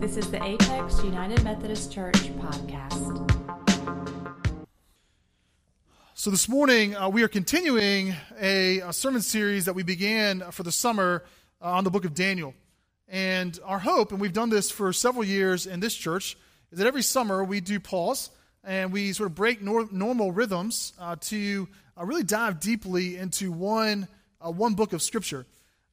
This is the Apex United Methodist Church podcast. So, this morning uh, we are continuing a, a, sermon series that we began for the summer uh, on the book of Daniel. And our hope, and we've done this for several years in this church, is that every summer we do pause and we sort of break nor- normal rhythms uh, to uh, really dive deeply into one, uh, one book of Scripture.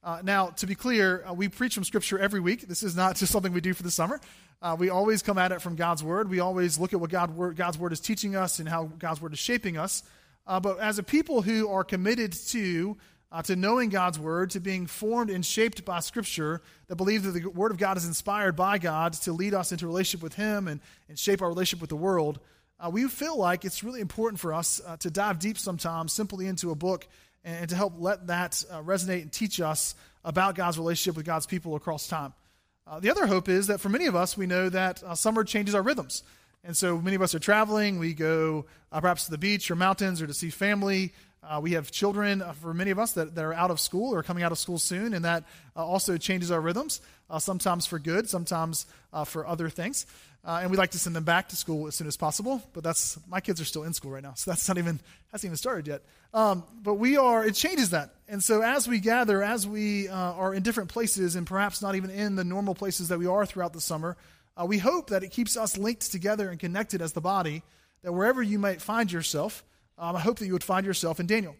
Uh, now, to be clear, uh, we preach from Scripture every week. This is not just something we do for the summer. Uh, we always come at it from God's Word. We always look at what God, God's Word is teaching us and how God's Word is shaping us. Uh, but as a people who are committed to uh, to knowing God's Word, to being formed and shaped by Scripture, that believe that the Word of God is inspired by God to lead us into relationship with Him and, and shape our relationship with the world, uh, we feel like it's really important for us to dive deep sometimes simply into a book and to help let that uh, resonate and teach us about God's relationship with God's people across time. Uh, the other hope is that for many of us, we know that uh, summer changes our rhythms. And so many of us are traveling. We go uh, perhaps to the beach or mountains or to see family. Uh, we have children uh, for many of us that, that are out of school or coming out of school soon, and that also changes our rhythms, sometimes for good, sometimes for other things. Uh, and we like to send them back to school as soon as possible. But that's my kids are still in school right now, so that's not even hasn't even started yet. Um, but we are it changes that, and so as we gather, as we uh, are in different places, and perhaps not even in the normal places that we are throughout the summer, uh, we hope that it keeps us linked together and connected as the body. That wherever you might find yourself, um, I hope that you would find yourself in Daniel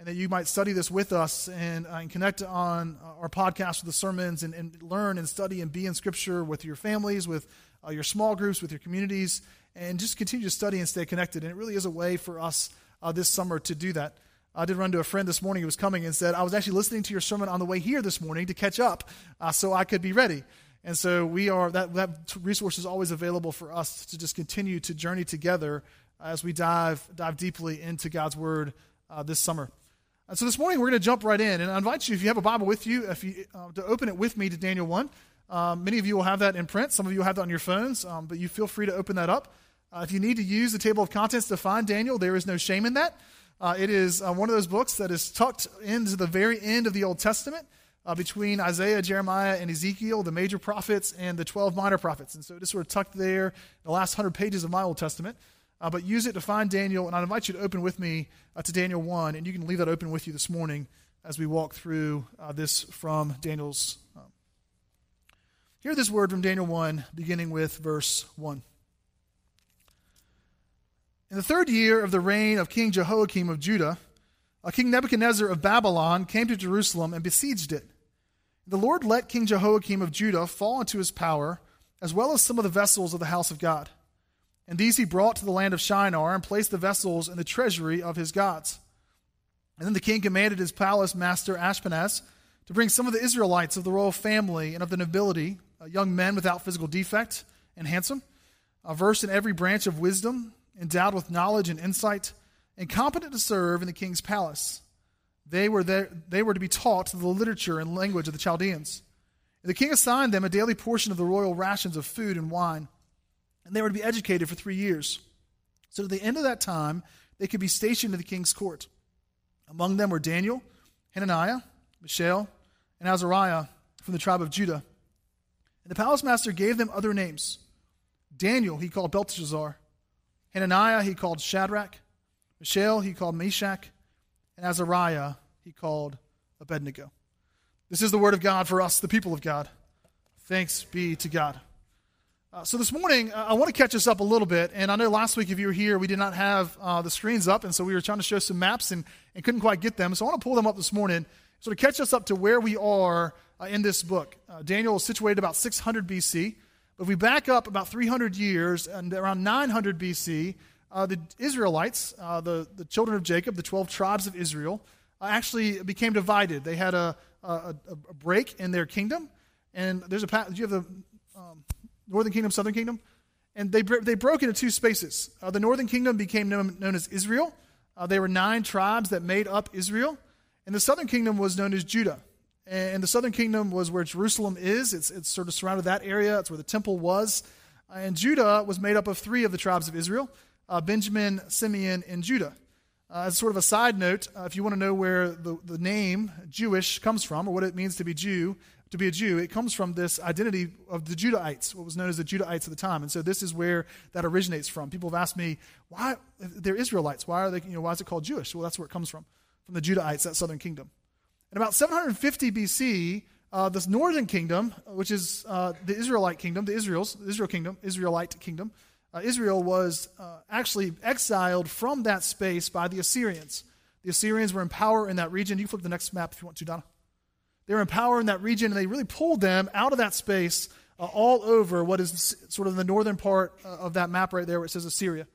and that you might study this with us and, uh, and connect on our podcast with the sermons and, and, learn and study and be in Scripture with your families, with uh, your small groups, with your communities, and just continue to study and stay connected. And it really is a way for us uh, this summer to do that. I did run to a friend this morning who was coming and said, I was actually listening to your sermon on the way here this morning to catch up uh, so I could be ready. And so we are, that, that resource is always available for us to just continue to journey together as we dive, dive deeply into God's Word uh, this summer. And so this morning we're going to jump right in. And I invite you, if you have a Bible with you, if you, uh, to open it with me to Daniel 1. Um, many of you will have that in print. Some of you will have that on your phones, um, but you feel free to open that up. Uh, if you need to use the table of contents to find Daniel, there is no shame in that. Uh, it is uh, one of those books that is tucked into the very end of the Old Testament uh, between Isaiah, Jeremiah, and Ezekiel, the major prophets, and the 12 minor prophets. And so it is sort of tucked there the last 100 pages of my Old Testament. Uh, but use it to find Daniel, and I invite you to open with me uh, to Daniel 1, and you can leave that open with you this morning as we walk through this from Daniel's Hear this word from Daniel 1, beginning with verse 1. In the third year of the reign of King Jehoiakim of Judah, a King Nebuchadnezzar of Babylon came to Jerusalem and besieged it. The Lord let King Jehoiakim of Judah fall into his power, as well as some of the vessels of the house of God. And these he brought to the land of Shinar and placed the vessels in the treasury of his gods. And then the king commanded his palace master Ashpenaz to bring some of the Israelites of the royal family and of the nobility young men without physical defect and handsome, versed in every branch of wisdom, endowed with knowledge and insight, and competent to serve in the king's palace. They were, there, they were to be taught the literature and language of the Chaldeans. And the king assigned them a daily portion of the royal rations of food and wine, and they were to be educated for three years. So at the end of that time, they could be stationed in the king's court. Among them were Daniel, Hananiah, Mishael, and Azariah from the tribe of Judah. And the palace master gave them other names. Daniel he called Belteshazzar. Hananiah he called Shadrach. Mishael he called Meshach. And Azariah he called Abednego. This is the word of God for us, the people of God. Thanks be to God. Uh, so this morning, uh, I want to catch us up a little bit. And I know last week, if you were here, we did not have uh, the screens up. And so we were trying to show some maps and, and couldn't quite get them. So I want to pull them up this morning so to catch us up to where we are uh, in this book. Uh, Daniel is situated about 600 BC. But if we back up about 300 years, and around 900 BC, uh, the Israelites, uh, the, the children of Jacob, the 12 tribes of Israel, uh, actually became divided. They had a, a, a, break in their kingdom. And there's a, do you have the um, northern kingdom, southern kingdom? And they, they broke into two spaces. Uh, the northern kingdom became known, known as Israel. there were nine tribes that made up Israel. And the southern kingdom was known as Judah. And the southern kingdom was where Jerusalem is. It's, it's sort of surrounded that area. It's where the temple was. And Judah was made up of three of the tribes of Israel uh, Benjamin, Simeon, and Judah. Uh, as sort of a side note, uh, if you want to know where the, the name Jewish comes from or what it means to be Jew, to be a Jew, it comes from this identity of the Judahites, what was known as the Judahites at the time. And so this is where that originates from. People have asked me, why they're Israelites? Why are they, you know, why is it called Jewish? Well, that's where it comes from, from the Judahites, that southern kingdom. In about 750 BC, uh, this northern kingdom, which is uh, the Israelite kingdom, the Israel's, Israel kingdom, Israelite kingdom, uh, Israel was uh, actually exiled from that space by the Assyrians. The Assyrians were in power in that region. You flip the next map if you want to, Donna. They were in power in that region, and they really pulled them out of that space uh, all over what is sort of the northern part uh, of that map right there where it says Assyria.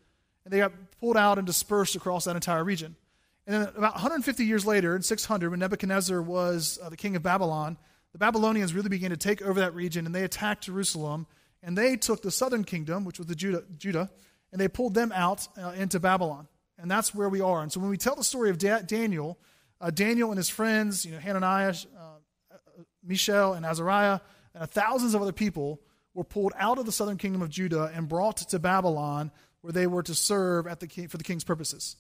And they got pulled out and dispersed across that entire region. And then about 150 years later, in 600, when Nebuchadnezzar was the king of Babylon, the Babylonians really began to take over that region and they attacked Jerusalem and they took the southern kingdom, which was the Judah, Judah and they pulled them out uh, into Babylon. And that's where we are. And so when we tell the story of da- Daniel, uh, Daniel and his friends, you know, Hananiah, uh, Mishael, and Azariah, and thousands of other people were pulled out of the southern kingdom of Judah and brought to Babylon, where they were to serve at the king, for the king's purposes.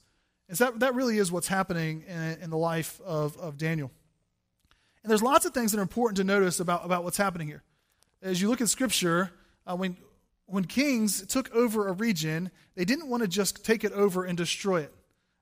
And so that, that really is what's happening in, in the life of, of Daniel. And there's lots of things that are important to notice about, about what's happening here. As you look at Scripture, uh, when, when kings took over a region, they didn't want to just take it over and destroy it.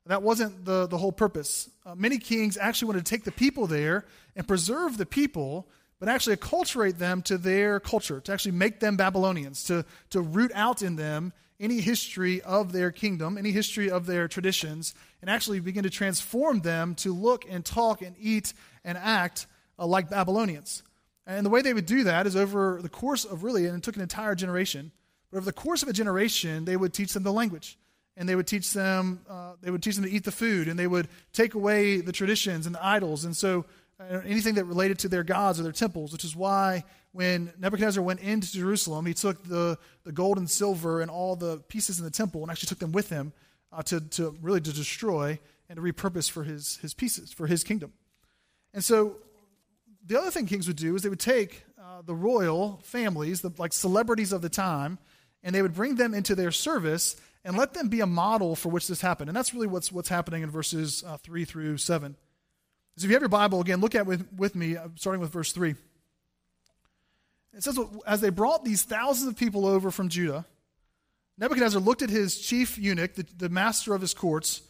That wasn't the, the whole purpose. Uh, many kings actually wanted to take the people there and preserve the people, but actually acculturate them to their culture, to actually make them Babylonians, to, to root out in them any history of their kingdom, any history of their traditions, and actually begin to transform them to look and talk and eat and act uh, like Babylonians. And the way they would do that is over the course of really, and it took an entire generation, but over the course of a generation, they would teach them the language. And they would teach them, uh, they would teach them to eat the food, and they would take away the traditions and the idols. And so anything that related to their gods or their temples, which is why when Nebuchadnezzar went into Jerusalem, he took the, the gold and silver and all the pieces in the temple and actually took them with him uh, to, to really to destroy and to repurpose for his, his pieces, for his kingdom. And so the other thing kings would do is they would take uh, the royal families, the like celebrities of the time, and they would bring them into their service and let them be a model for which this happened. And that's really what's what's happening in verses uh, three through seven. So if you have your Bible again, look at with with me, uh, starting with verse three. It says, as they brought these thousands of people over from Judah, Nebuchadnezzar looked at his chief eunuch, the, the master of his courts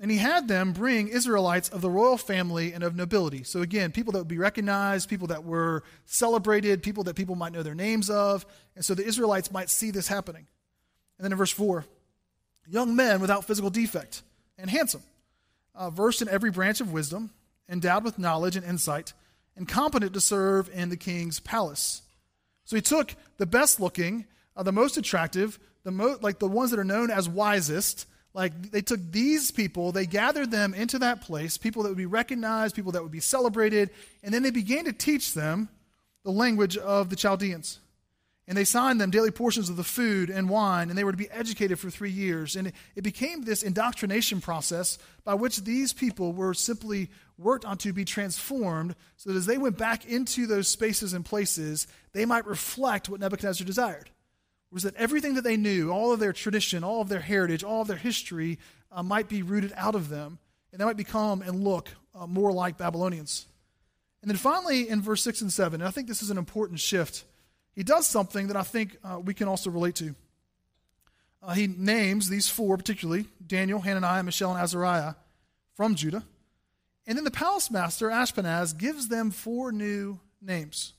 and he had them bring Israelites of the royal family and of nobility. So, again, people that would be recognized, people that were celebrated, people that people might know their names of. And so the Israelites might see this happening. And then in verse 4, young men without physical defect and handsome, uh, versed in every branch of wisdom, endowed with knowledge and insight, and competent to serve in the king's palace. So he took the best looking, uh, the most attractive, the mo- like the ones that are known as wisest like they took these people, they gathered them into that place, people that would be recognized, people that would be celebrated, and then they began to teach them the language of the Chaldeans. And they signed them daily portions of the food and wine, and they were to be educated for three years. And it, it became this indoctrination process by which these people were simply worked on to be transformed so that as they went back into those spaces and places, they might reflect what Nebuchadnezzar desired was that everything that they knew, all of their tradition, all of their heritage, all of their history, uh, might be rooted out of them, and they might become and look uh, more like Babylonians. And then finally, in verse 6 and 7, and I think this is an important shift, he does something that I think uh, we can also relate to. Uh, he names these four, particularly Daniel, Hananiah, Mishael, and Azariah, from Judah. And then the palace master, Ashpenaz, gives them four new names.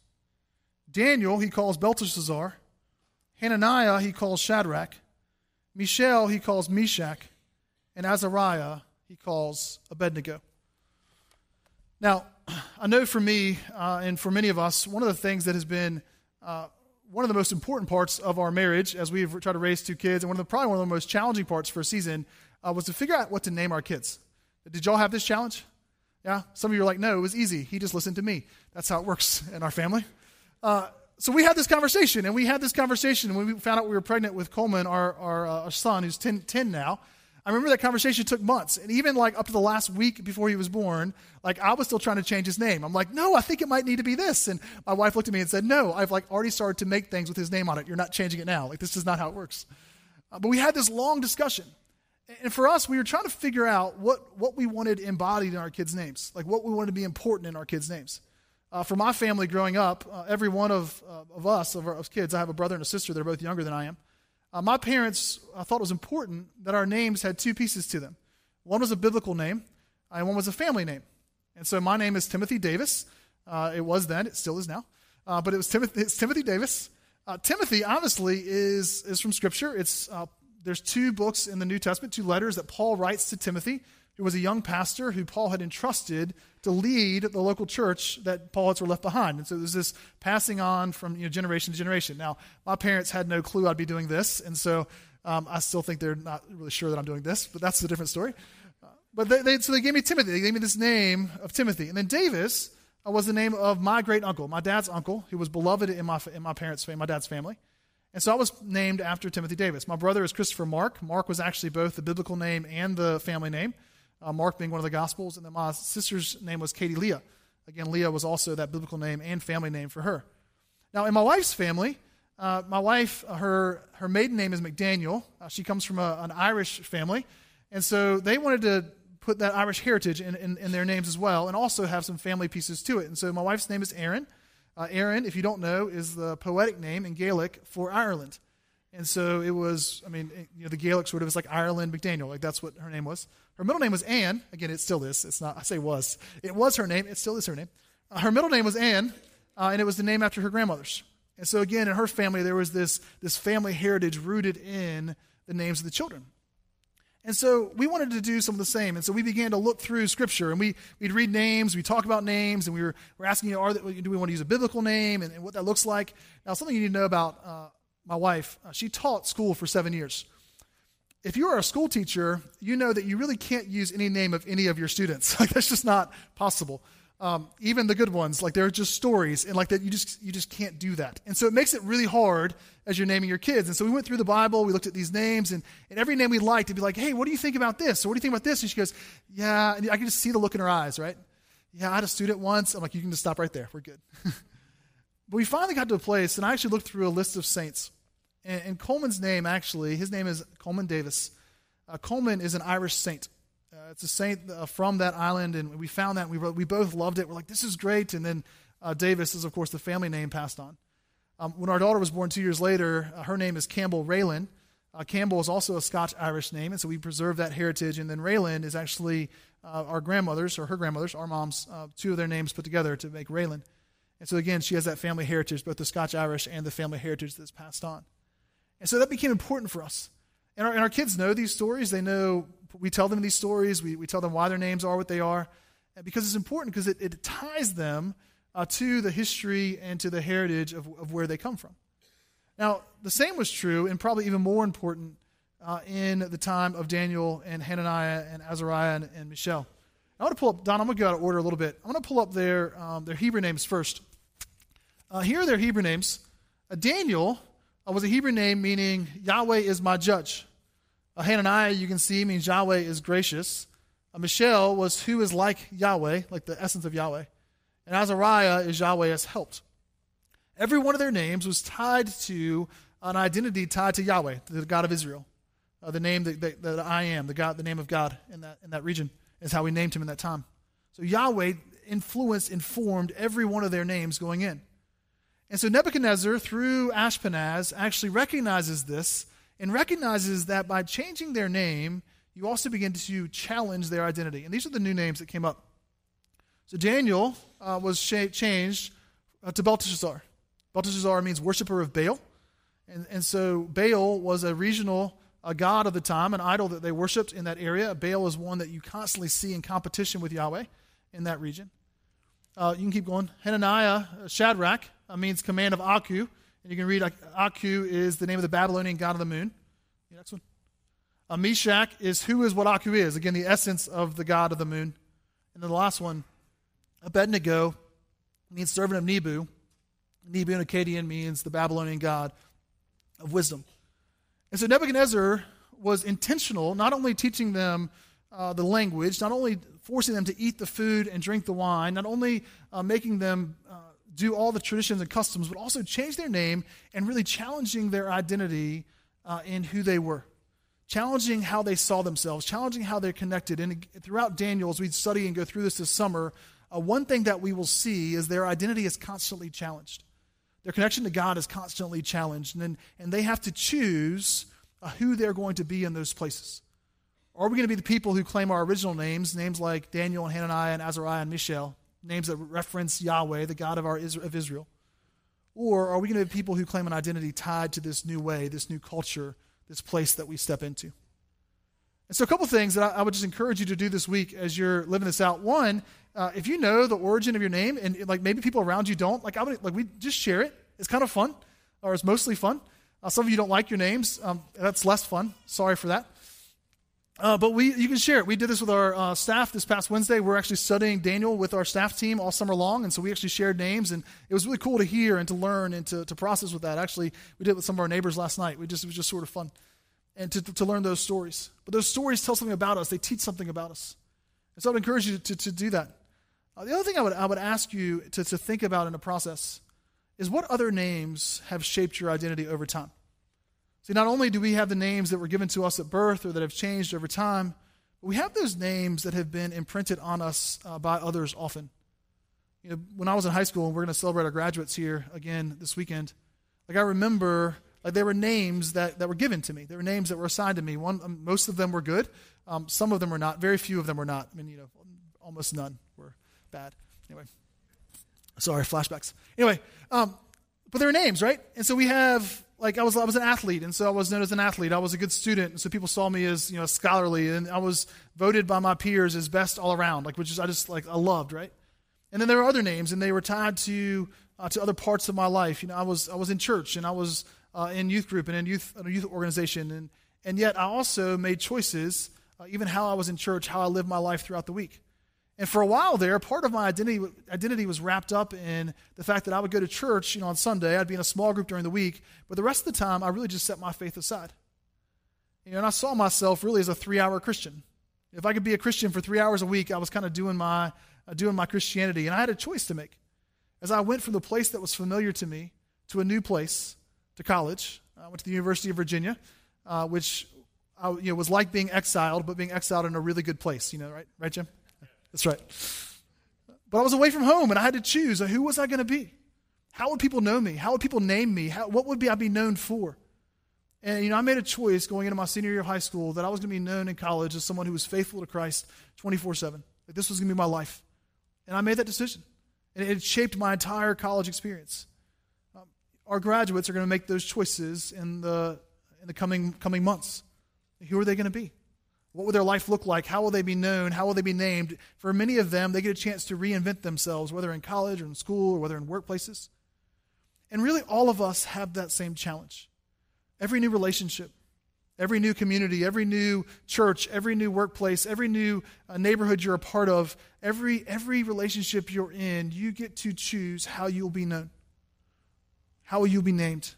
Daniel, he calls Belteshazzar. Hananiah he calls Shadrach, Mishael he calls Meshach, and Azariah he calls Abednego. Now, I know for me uh, and for many of us, one of the things that has been uh, one of the most important parts of our marriage as we've tried to raise two kids, and one of the probably one of the most challenging parts for a season, uh, was to figure out what to name our kids. Did y'all have this challenge? Yeah? Some of you are like, no, it was easy. He just listened to me. That's how it works in our family. Uh, so we had this conversation, and we had this conversation when we found out we were pregnant with Coleman, our, our, uh, our son, who's 10, 10 now. I remember that conversation took months, and even like up to the last week before he was born, like I was still trying to change his name. I'm like, no, I think it might need to be this. And my wife looked at me and said, no, I've like already started to make things with his name on it. You're not changing it now. Like this is not how it works. Uh, but we had this long discussion, and for us, we were trying to figure out what what we wanted embodied in our kids' names, like what we wanted to be important in our kids' names. Uh, for my family growing up, uh, every one of, uh, of us, of, our, of kids, I have a brother and a sister. They're both younger than I am. Uh, my parents uh, thought it was important that our names had two pieces to them. One was a biblical name, and one was a family name. And so my name is Timothy Davis. Uh, it was then, it still is now. but it was Timothy, it's Timothy Davis. Timothy, honestly, is, is from Scripture. It's, there's two books in the New Testament, two letters that Paul writes to Timothy who was a young pastor who Paul had entrusted to lead the local church that Paul had sort of left behind. And so there's this passing on from you know, generation to generation. Now, my parents had no clue I'd be doing this, and so um, I still think they're not really sure that I'm doing this, but that's a different story. Uh, but they, they, so they gave me Timothy. They gave me this name of Timothy. And then Davis uh, was the name of my great uncle, my dad's uncle, who was beloved in my, in my parents' family, my dad's family. And so I was named after Timothy Davis. My brother is Christopher Mark. Mark was actually both the biblical name and the family name uh, Mark being one of the Gospels. And then my sister's name was Katie Leah. Again, Leah was also that biblical name and family name for her. Now, in my wife's family, uh, my wife, uh, her, her maiden name is McDaniel. Uh, she comes from a, an Irish family. And so they wanted to put that Irish heritage in, in, in, their names as well and also have some family pieces to it. And so my wife's name is Erin. Uh, Erin, if you don't know, is the poetic name in Gaelic for Ireland. And so it was, I mean, you know, the Gaelic sort of is like Ireland McDaniel, like that's what her name was. Her middle name was Anne. Again, it still is. It's not, I say was. It was her name. It still is her name. Uh, her middle name was Anne, uh, and it was the name after her grandmother's. And so again, in her family, there was this, this family heritage rooted in the names of the children. And so we wanted to do some of the same. And so we began to look through Scripture, and we, we'd read names, we talk about names, and we were, were asking, you know, do we want to use a biblical name and, and, what that looks like? Now, something you need to know about uh, my wife, uh, she taught school for seven years. If you are a school teacher, you know that you really can't use any name of any of your students. Like that's just not possible. Um, even the good ones, like they're just stories, and like that you just you just can't do that. And so it makes it really hard as you're naming your kids. And so we went through the Bible, we looked at these names, and, and every name we liked, to be like, hey, what do you think about this? Or what do you think about this? And she goes, yeah. And I can just see the look in her eyes, right? Yeah, I had a student once. I'm like, you can just stop right there. We're good. but we finally got to a place, and I actually looked through a list of saints and, and Coleman's name, actually, his name is Coleman Davis. Uh, Coleman is an Irish saint. Uh, it's a saint uh, from that island, and we found that. And we, wrote, we both loved it. We're like, this is great. And then uh, Davis is, of course, the family name passed on. Um, when our daughter was born two years later, uh, her name is Campbell Raylan. Uh, Campbell is also a Scotch Irish name, and so we preserve that heritage. And then Raylan is actually our grandmother's, or her grandmother's, our mom's, two of their names put together to make Raylan. And so again, she has that family heritage, both the Scotch Irish and the family heritage that's passed on. And so that became important for us. And our, and our kids know these stories. They know, we tell them these stories. We, we tell them why their names are what they are. Because it's important because it, it ties them uh, to the history and to the heritage of, of where they come from. Now, the same was true, and probably even more important, uh, in the time of Daniel and Hananiah and Azariah and, and Mishael. I want to pull up, Don, I'm going to go out of order a little bit. I'm going to pull up their, um, their Hebrew names first. Uh, here are their Hebrew names. Uh, Daniel was a Hebrew name meaning Yahweh is my judge. Uh, Hananiah, you can see, means Yahweh is gracious. Uh, Mishael was who is like Yahweh, like the essence of Yahweh. And Azariah is Yahweh has helped. Every one of their names was tied to an identity tied to Yahweh, the God of Israel. Uh, the name that, that, that, I am, the God, the name of God in that, in that region, is how we named him in that time. So Yahweh influenced, informed every one of their names going in. And so Nebuchadnezzar, through Ashpenaz, actually recognizes this and recognizes that by changing their name, you also begin to challenge their identity. And these are the new names that came up. So Daniel uh, was sh- changed uh, to Belteshazzar. Belteshazzar means worshiper of Baal. And, and so Baal was a regional uh, god of the time, an idol that they worshiped in that area. Baal is one that you constantly see in competition with Yahweh in that region. Uh, you can keep going. Hananiah, uh, Shadrach, uh, means command of Aku. And you can read Aku is the name of the Babylonian god of the moon. The next one. Uh, Meshach is who is what Aku is. Again, the essence of the god of the moon. And then the last one, Abednego means servant of Nebu. Nebu in Akkadian means the Babylonian god of wisdom. And so Nebuchadnezzar was intentional, not only teaching them uh, the language, not only forcing them to eat the food and drink the wine, not only uh, making them uh, do all the traditions and customs, but also change their name and really challenging their identity uh, in who they were. Challenging how they saw themselves, challenging how they're connected. And throughout Daniel, as we study and go through this this summer, uh, one thing that we will see is their identity is constantly challenged. Their connection to God is constantly challenged, and, and they have to choose uh, who they're going to be in those places. Are we going to be the people who claim our original names, names like Daniel and Hananiah and Azariah and Mishael, names that reference Yahweh, the God of, our, of Israel? Or are we going to be people who claim an identity tied to this new way, this new culture, this place that we step into? And so, a couple things that I, I would just encourage you to do this week as you're living this out. One, uh, if you know the origin of your name, and like maybe people around you don't, like I would, like we just share it. It's kind of fun, or it's mostly fun. Uh, some of you don't like your names. Um, that's less fun. Sorry for that. Uh, but we, you can share it. We did this with our uh, staff this past Wednesday. We're actually studying Daniel with our staff team all summer long, and so we actually shared names, and it was really cool to hear and to learn and to, to process with that. Actually, we did it with some of our neighbors last night. We just it was just sort of fun, and to, to learn those stories. But those stories tell something about us. They teach something about us, and so I'd encourage you to, to, do that. Uh, the other thing I would I would ask you to, to think about in the process is what other names have shaped your identity over time. See, not only do we have the names that were given to us at birth or that have changed over time, but we have those names that have been imprinted on us uh, by others often. You know, when I was in high school, and we're going to celebrate our graduates here again this weekend, like I remember, like there were names that, that were given to me. There were names that were assigned to me. One, um, most of them were good. Um, some of them were not. Very few of them were not. I mean, you know, almost none were bad. Anyway, sorry, flashbacks. Anyway, um, but there are names, right? And so we have like I was I was an athlete, and so I was known as an athlete. I was a good student, and so people saw me as you know scholarly, and I was voted by my peers as best all around, like which is I just like I loved, right? And then there were other names, and they were tied to uh, to other parts of my life. You know, I was I was in church, and I was uh, in youth group, and in youth a youth organization, and and yet I also made choices, uh, even how I was in church, how I lived my life throughout the week. And for a while there, part of my identity, identity was wrapped up in the fact that I would go to church, you know, on Sunday. I'd be in a small group during the week, but the rest of the time, I really just set my faith aside. You know, and I saw myself really as a three-hour Christian. If I could be a Christian for three hours a week, I was kind of doing my uh, doing my Christianity, and I had a choice to make. As I went from the place that was familiar to me to a new place, to college, I went to the University of Virginia, uh, which I, you know was like being exiled, but being exiled in a really good place. You know, right? Right, Jim? That's right. But I was away from home and I had to choose who was I going to be? How would people know me? How would people name me? How, what would be, I be known for? And, you know, I made a choice going into my senior year of high school that I was going to be known in college as someone who was faithful to Christ 24 7. That this was going to be my life. And I made that decision. And it shaped my entire college experience. Um, our graduates are going to make those choices in the, in the coming, coming months. Who are they going to be? What will their life look like? How will they be known? How will they be named? For many of them, they get a chance to reinvent themselves, whether in college or in school or whether in workplaces. And really, all of us have that same challenge. Every new relationship, every new community, every new church, every new workplace, every new uh, neighborhood you're a part of, every, every relationship you're in, you get to choose how you'll be known. How will you be named?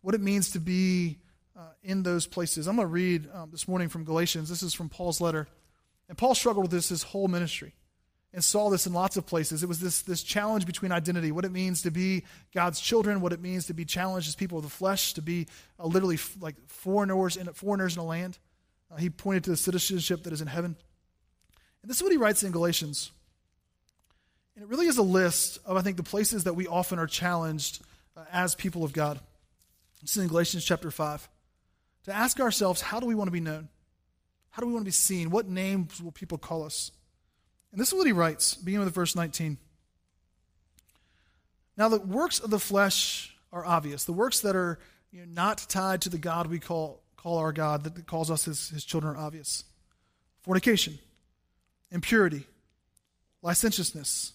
What it means to be uh, in those places. I'm going to read um, this morning from Galatians. This is from Paul's letter. And Paul struggled with this his whole ministry and saw this in lots of places. It was this, this challenge between identity, what it means to be God's children, what it means to be challenged as people of the flesh, to be uh, literally f- like foreigners in, foreigners in a land. Uh, he pointed to the citizenship that is in heaven. And this is what he writes in Galatians. And it really is a list of, I think, the places that we often are challenged uh, as people of God. This is in Galatians chapter 5 to ask ourselves how do we want to be known? How do we want to be seen? What names will people call us? And this is what he writes, beginning with verse 19. Now, the works of the flesh are obvious. The works that are you know, not tied to the God we call, call our God, that calls us his, his children, are obvious fornication, impurity, licentiousness,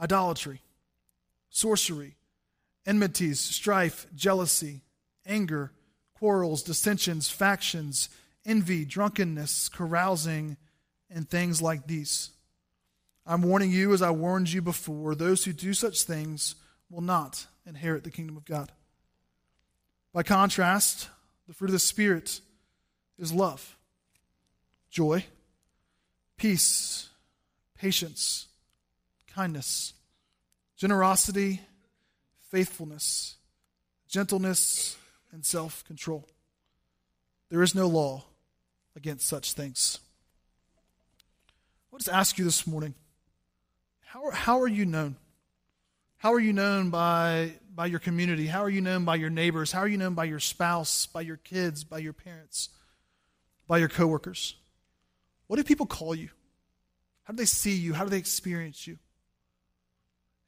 idolatry, sorcery, enmities, strife, jealousy, anger quarrels, dissensions, factions, envy, drunkenness, carousing, and things like these. I'm warning you, as I warned you before, those who do such things will not inherit the kingdom of God. By contrast, the fruit of the Spirit is love, joy, peace, patience, kindness, generosity, faithfulness, gentleness, and self control. There is no law against such things. I want to ask you this morning how, how are you known? How are you known by, by your community? How are you known by your neighbors? How are you known by your spouse, by your kids, by your parents, by your coworkers? What do people call you? How do they see you? How do they experience you?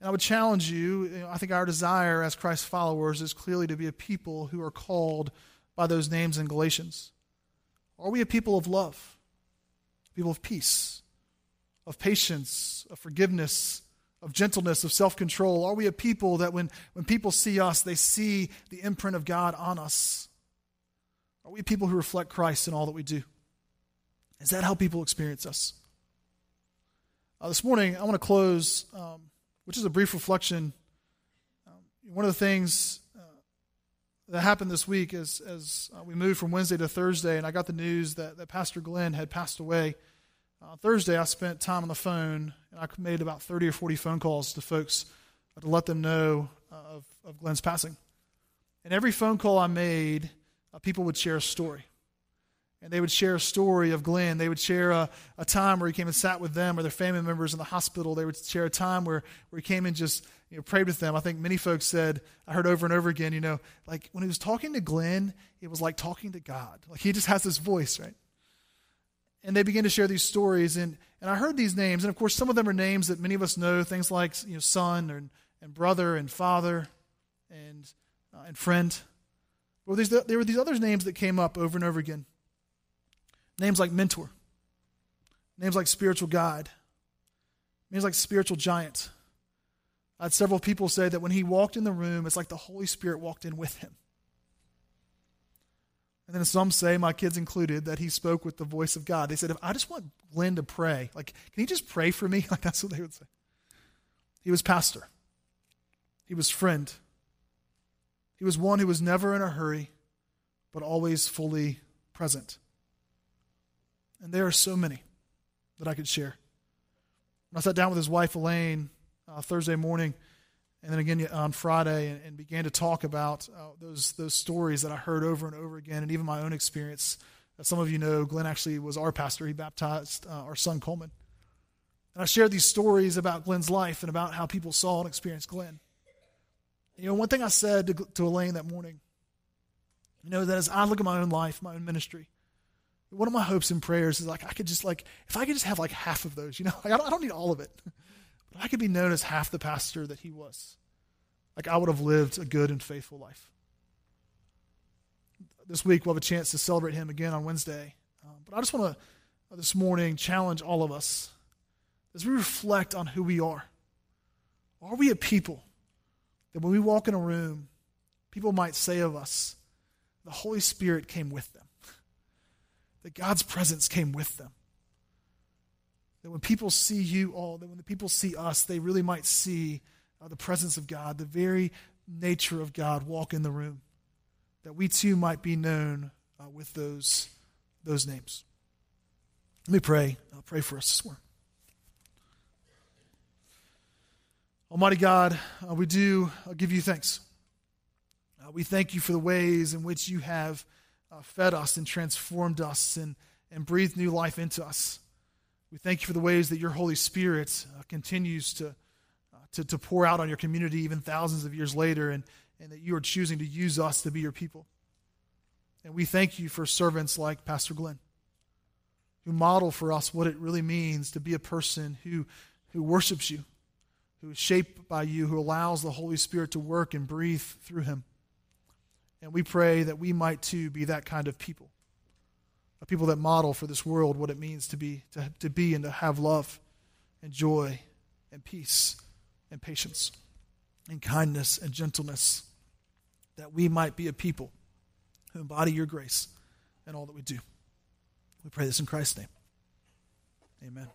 And I would challenge you, you know, I think our desire as Christ followers is clearly to be a people who are called by those names in Galatians. Are we a people of love? People of peace, of patience, of forgiveness, of gentleness, of self control? Are we a people that when, when people see us, they see the imprint of God on us? Are we people who reflect Christ in all that we do? Is that how people experience us? Uh, this morning, I want to close, um, which is a brief reflection. Um, one of the things uh, that happened this week is as uh, we moved from Wednesday to Thursday, and I got the news that, that Pastor Glenn had passed away. Uh, Thursday, I spent time on the phone, and I made about 30 or 40 phone calls to folks to let them know uh, of, of Glenn's passing. And every phone call I made, uh, people would share a story and they would share a story of Glenn. They would share a, a time where he came and sat with them or their family members in the hospital. They would share a time where, where he came and just you know, prayed with them. I think many folks said, I heard over and over again, you know, like when he was talking to Glenn, it was like talking to God. Like he just has this voice, right? And they began to share these stories. And, and I heard these names. And of course, some of them are names that many of us know, things like you know, son and, and brother and father and, uh, and friend. But there were these other names that came up over and over again. Names like mentor, names like spiritual guide, names like spiritual giant. I had several people say that when he walked in the room, it's like the Holy Spirit walked in with him. And then some say, my kids included, that he spoke with the voice of God. They said, if I just want Glenn to pray, like, can he just pray for me? Like, that's what they would say. He was pastor. He was friend. He was one who was never in a hurry, but always fully present. And there are so many that I could share. When I sat down with his wife, Elaine, uh, Thursday morning, and then again on Friday, and, and began to talk about uh, those, those stories that I heard over and over again, and even my own experience. As some of you know, Glenn actually was our pastor. He baptized uh, our son, Coleman. And I shared these stories about Glenn's life and about how people saw and experienced Glenn. You know, one thing I said to, to Elaine that morning, you know, that as I look at my own life, my own ministry, one of my hopes and prayers is like I could just like if I could just have like half of those, you know, like I don't, I don't need all of it, but I could be known as half the pastor that he was. Like I would have lived a good and faithful life. This week we'll have a chance to celebrate him again on Wednesday, um, but I just want to uh, this morning challenge all of us as we reflect on who we are. Are we a people that when we walk in a room, people might say of us, the Holy Spirit came with them? That God's presence came with them. That when people see you all, that when the people see us, they really might see uh, the presence of God, the very nature of God walk in the room. That we too might be known uh, with those, those names. Let me pray. I'll pray for us this morning. Almighty God, uh, we do uh, give you thanks. Uh, we thank you for the ways in which you have uh, fed us and transformed us and, and breathed new life into us. We thank you for the ways that your Holy Spirit uh, continues to, uh, to, to pour out on your community even thousands of years later, and, and that you are choosing to use us to be your people. And we thank you for servants like Pastor Glenn, who model for us what it really means to be a person who, who worships you, who is shaped by you, who allows the Holy Spirit to work and breathe through him. And we pray that we might too be that kind of people. A people that model for this world what it means to be, to, to be and to have love and joy and peace and patience and kindness and gentleness. That we might be a people who embody your grace in all that we do. We pray this in Christ's name. Amen.